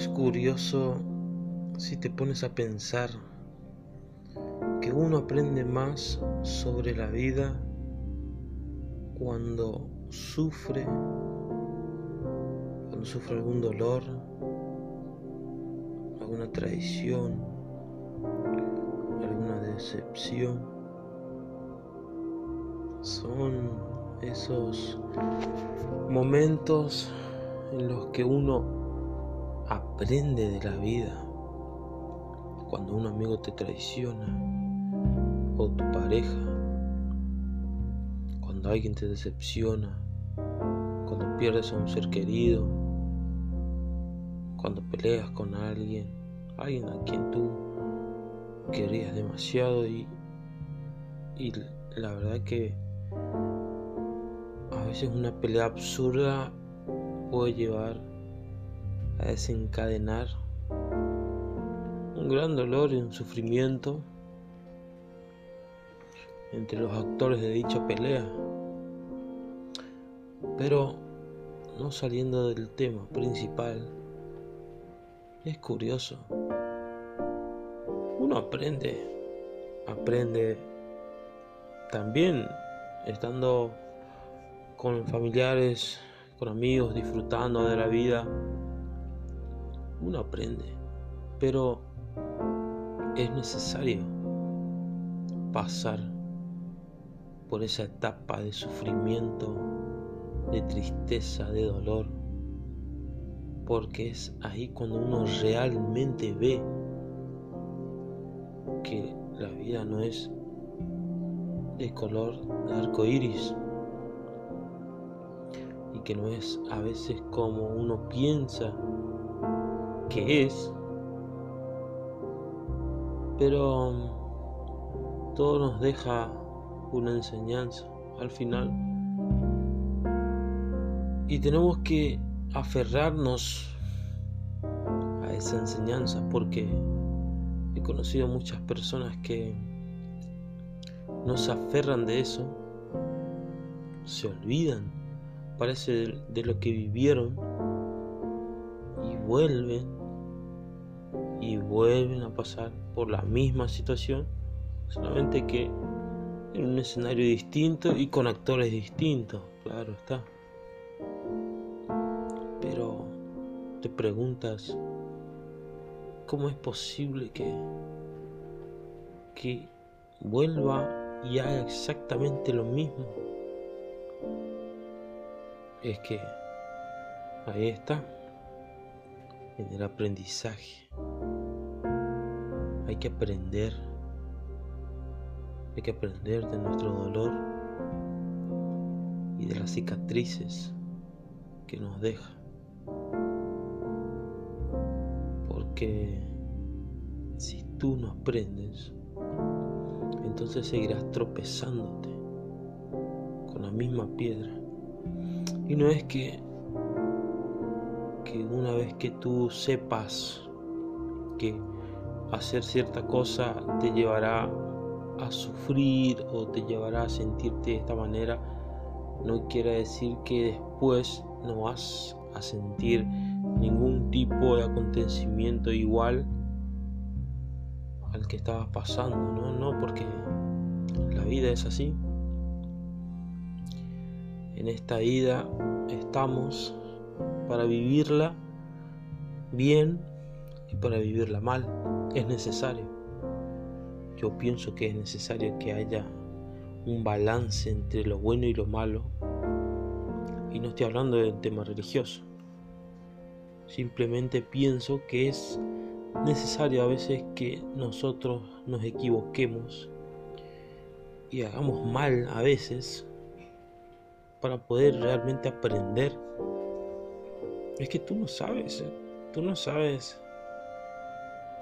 Es curioso si te pones a pensar que uno aprende más sobre la vida cuando sufre, cuando sufre algún dolor, alguna traición, alguna decepción. Son esos momentos en los que uno aprende de la vida. Cuando un amigo te traiciona o tu pareja, cuando alguien te decepciona, cuando pierdes a un ser querido, cuando peleas con alguien, alguien a quien tú querías demasiado y, y la verdad que a veces una pelea absurda puede llevar a desencadenar un gran dolor y un sufrimiento entre los actores de dicha pelea. Pero no saliendo del tema principal, es curioso. Uno aprende, aprende también estando con familiares con amigos, disfrutando de la vida, uno aprende, pero es necesario pasar por esa etapa de sufrimiento, de tristeza, de dolor, porque es ahí cuando uno realmente ve que la vida no es de color de arco iris que no es a veces como uno piensa que es, pero um, todo nos deja una enseñanza al final. Y tenemos que aferrarnos a esa enseñanza porque he conocido muchas personas que no se aferran de eso, se olvidan parece de, lo que vivieron y vuelven y vuelven a pasar por la misma situación, solamente que en un escenario distinto y con actores distintos, claro está. Pero te preguntas, ¿cómo es posible que, que vuelva y haga exactamente lo mismo? es que ahí está, en el aprendizaje. Hay que aprender, hay que aprender de nuestro dolor y de las cicatrices que nos deja. Porque si tú no aprendes, entonces seguirás tropezándote con la misma piedra y no es que, que una vez que tú sepas que hacer cierta cosa te llevará a sufrir o te llevará a sentirte de esta manera, no quiere decir que después no vas a sentir ningún tipo de acontecimiento igual al que estabas pasando, no, no, porque la vida es así. En esta vida estamos para vivirla bien y para vivirla mal. Es necesario. Yo pienso que es necesario que haya un balance entre lo bueno y lo malo. Y no estoy hablando del tema religioso. Simplemente pienso que es necesario a veces que nosotros nos equivoquemos y hagamos mal a veces para poder realmente aprender. Es que tú no sabes, ¿eh? tú no sabes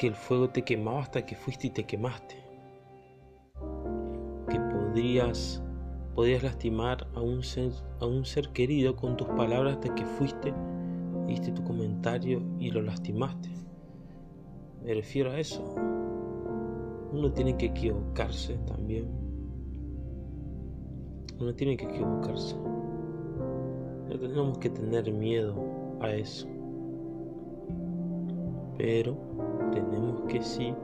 que el fuego te quemaba hasta que fuiste y te quemaste. Que podrías, podrías lastimar a un, ser, a un ser querido con tus palabras hasta que fuiste, diste tu comentario y lo lastimaste. Me refiero a eso. Uno tiene que equivocarse también. Uno tiene que equivocarse. No tenemos que tener miedo a eso. Pero tenemos que sí,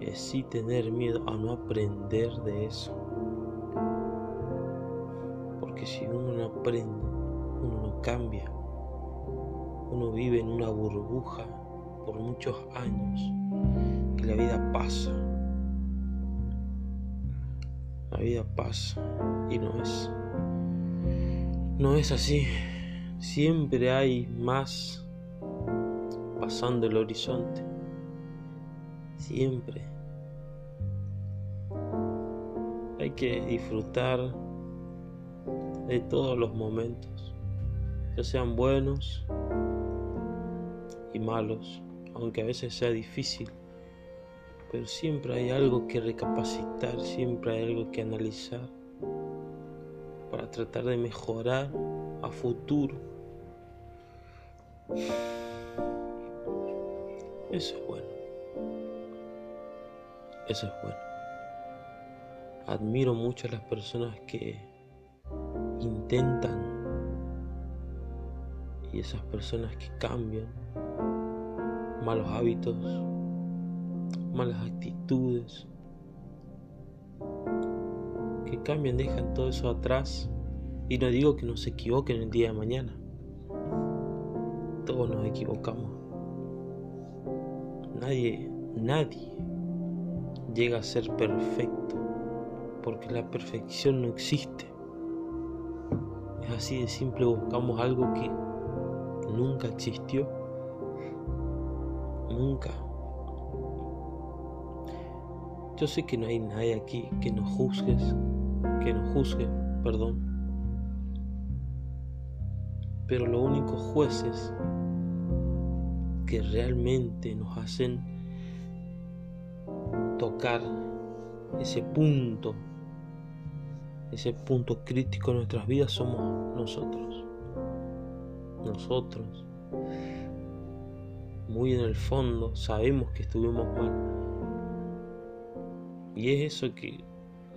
es sí tener miedo a no aprender de eso. Porque si uno no aprende, uno no cambia. Uno vive en una burbuja por muchos años y la vida pasa. La vida pasa y no es no es así. Siempre hay más pasando el horizonte. Siempre. Hay que disfrutar de todos los momentos, ya sean buenos y malos, aunque a veces sea difícil. Pero siempre hay algo que recapacitar, siempre hay algo que analizar para tratar de mejorar a futuro. Eso es bueno. Eso es bueno. Admiro mucho a las personas que intentan y esas personas que cambian malos hábitos, malas actitudes, que cambian, dejan todo eso atrás y no digo que no se equivoquen el día de mañana. Todos nos equivocamos. Nadie, nadie llega a ser perfecto porque la perfección no existe. Es así de simple, buscamos algo que nunca existió. Nunca. Yo sé que no hay nadie aquí que nos juzgues, que nos juzgue, perdón. Pero los únicos jueces que realmente nos hacen tocar ese punto, ese punto crítico en nuestras vidas somos nosotros. Nosotros. Muy en el fondo sabemos que estuvimos mal. Y es eso que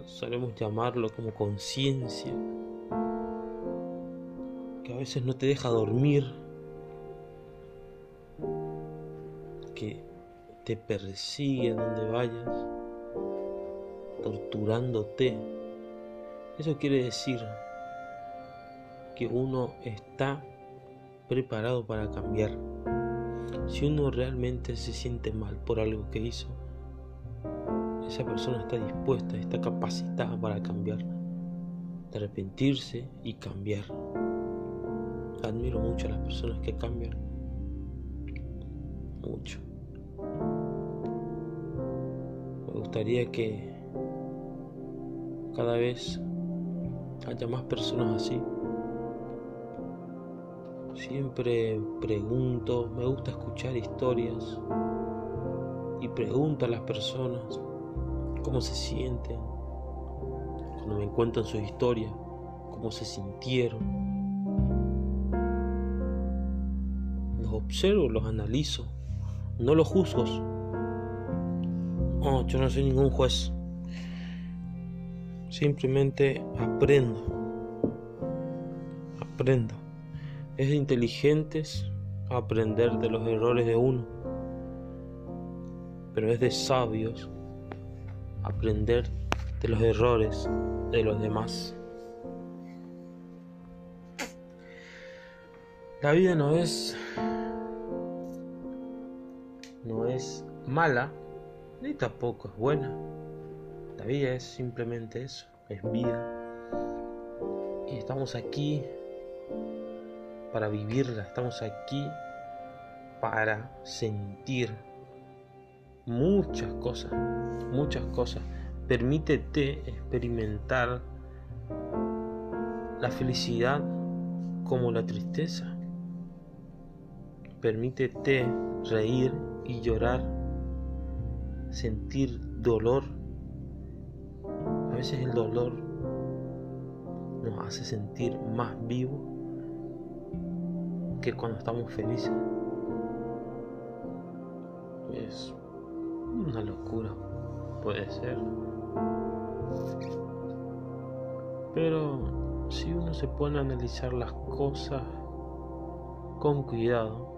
solemos llamarlo como conciencia, que a veces no te deja dormir, que te persigue donde vayas, torturándote. Eso quiere decir que uno está preparado para cambiar. Si uno realmente se siente mal por algo que hizo, esa persona está dispuesta, está capacitada para cambiar, de arrepentirse y cambiar. Admiro mucho a las personas que cambian. Mucho. Me gustaría que cada vez haya más personas así. Siempre pregunto, me gusta escuchar historias y pregunto a las personas cómo se sienten, cuando me cuentan su historia, cómo se sintieron. Observo, los analizo, no los juzgo. Oh, yo no soy ningún juez. Simplemente aprendo. Aprendo. Es de inteligentes aprender de los errores de uno, pero es de sabios aprender de los errores de los demás. La vida no es no es mala ni tampoco es buena. La vida es simplemente eso, es vida. Y estamos aquí para vivirla, estamos aquí para sentir muchas cosas, muchas cosas. Permítete experimentar la felicidad como la tristeza. Permítete reír y llorar, sentir dolor. A veces el dolor nos hace sentir más vivos que cuando estamos felices. Es una locura, puede ser. Pero si uno se pone a analizar las cosas con cuidado,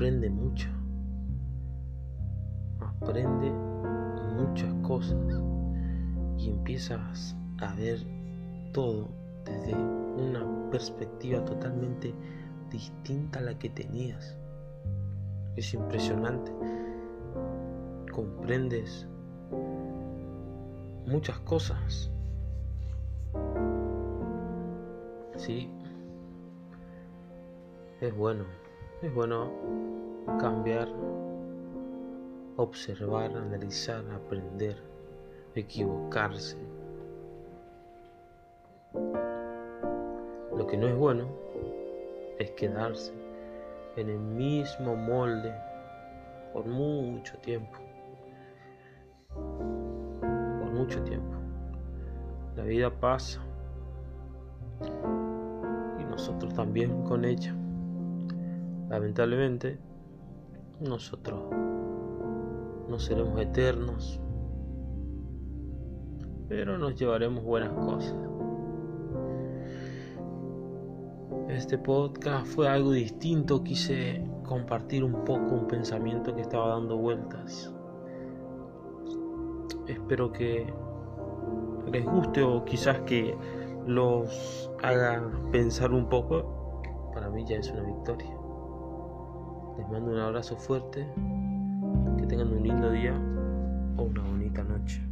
aprende mucho. Aprende muchas cosas y empiezas a ver todo desde una perspectiva totalmente distinta a la que tenías. Es impresionante. Comprendes muchas cosas. Sí. Es bueno. Es bueno cambiar, observar, analizar, aprender, equivocarse. Lo que no es bueno es quedarse en el mismo molde por mucho tiempo. Por mucho tiempo. La vida pasa y nosotros también con ella. Lamentablemente, nosotros no seremos eternos, pero nos llevaremos buenas cosas. Este podcast fue algo distinto, quise compartir un poco un pensamiento que estaba dando vueltas. Espero que les guste o quizás que los haga pensar un poco. Para mí ya es una victoria. Les mando un abrazo fuerte, que tengan un lindo día o una bonita noche.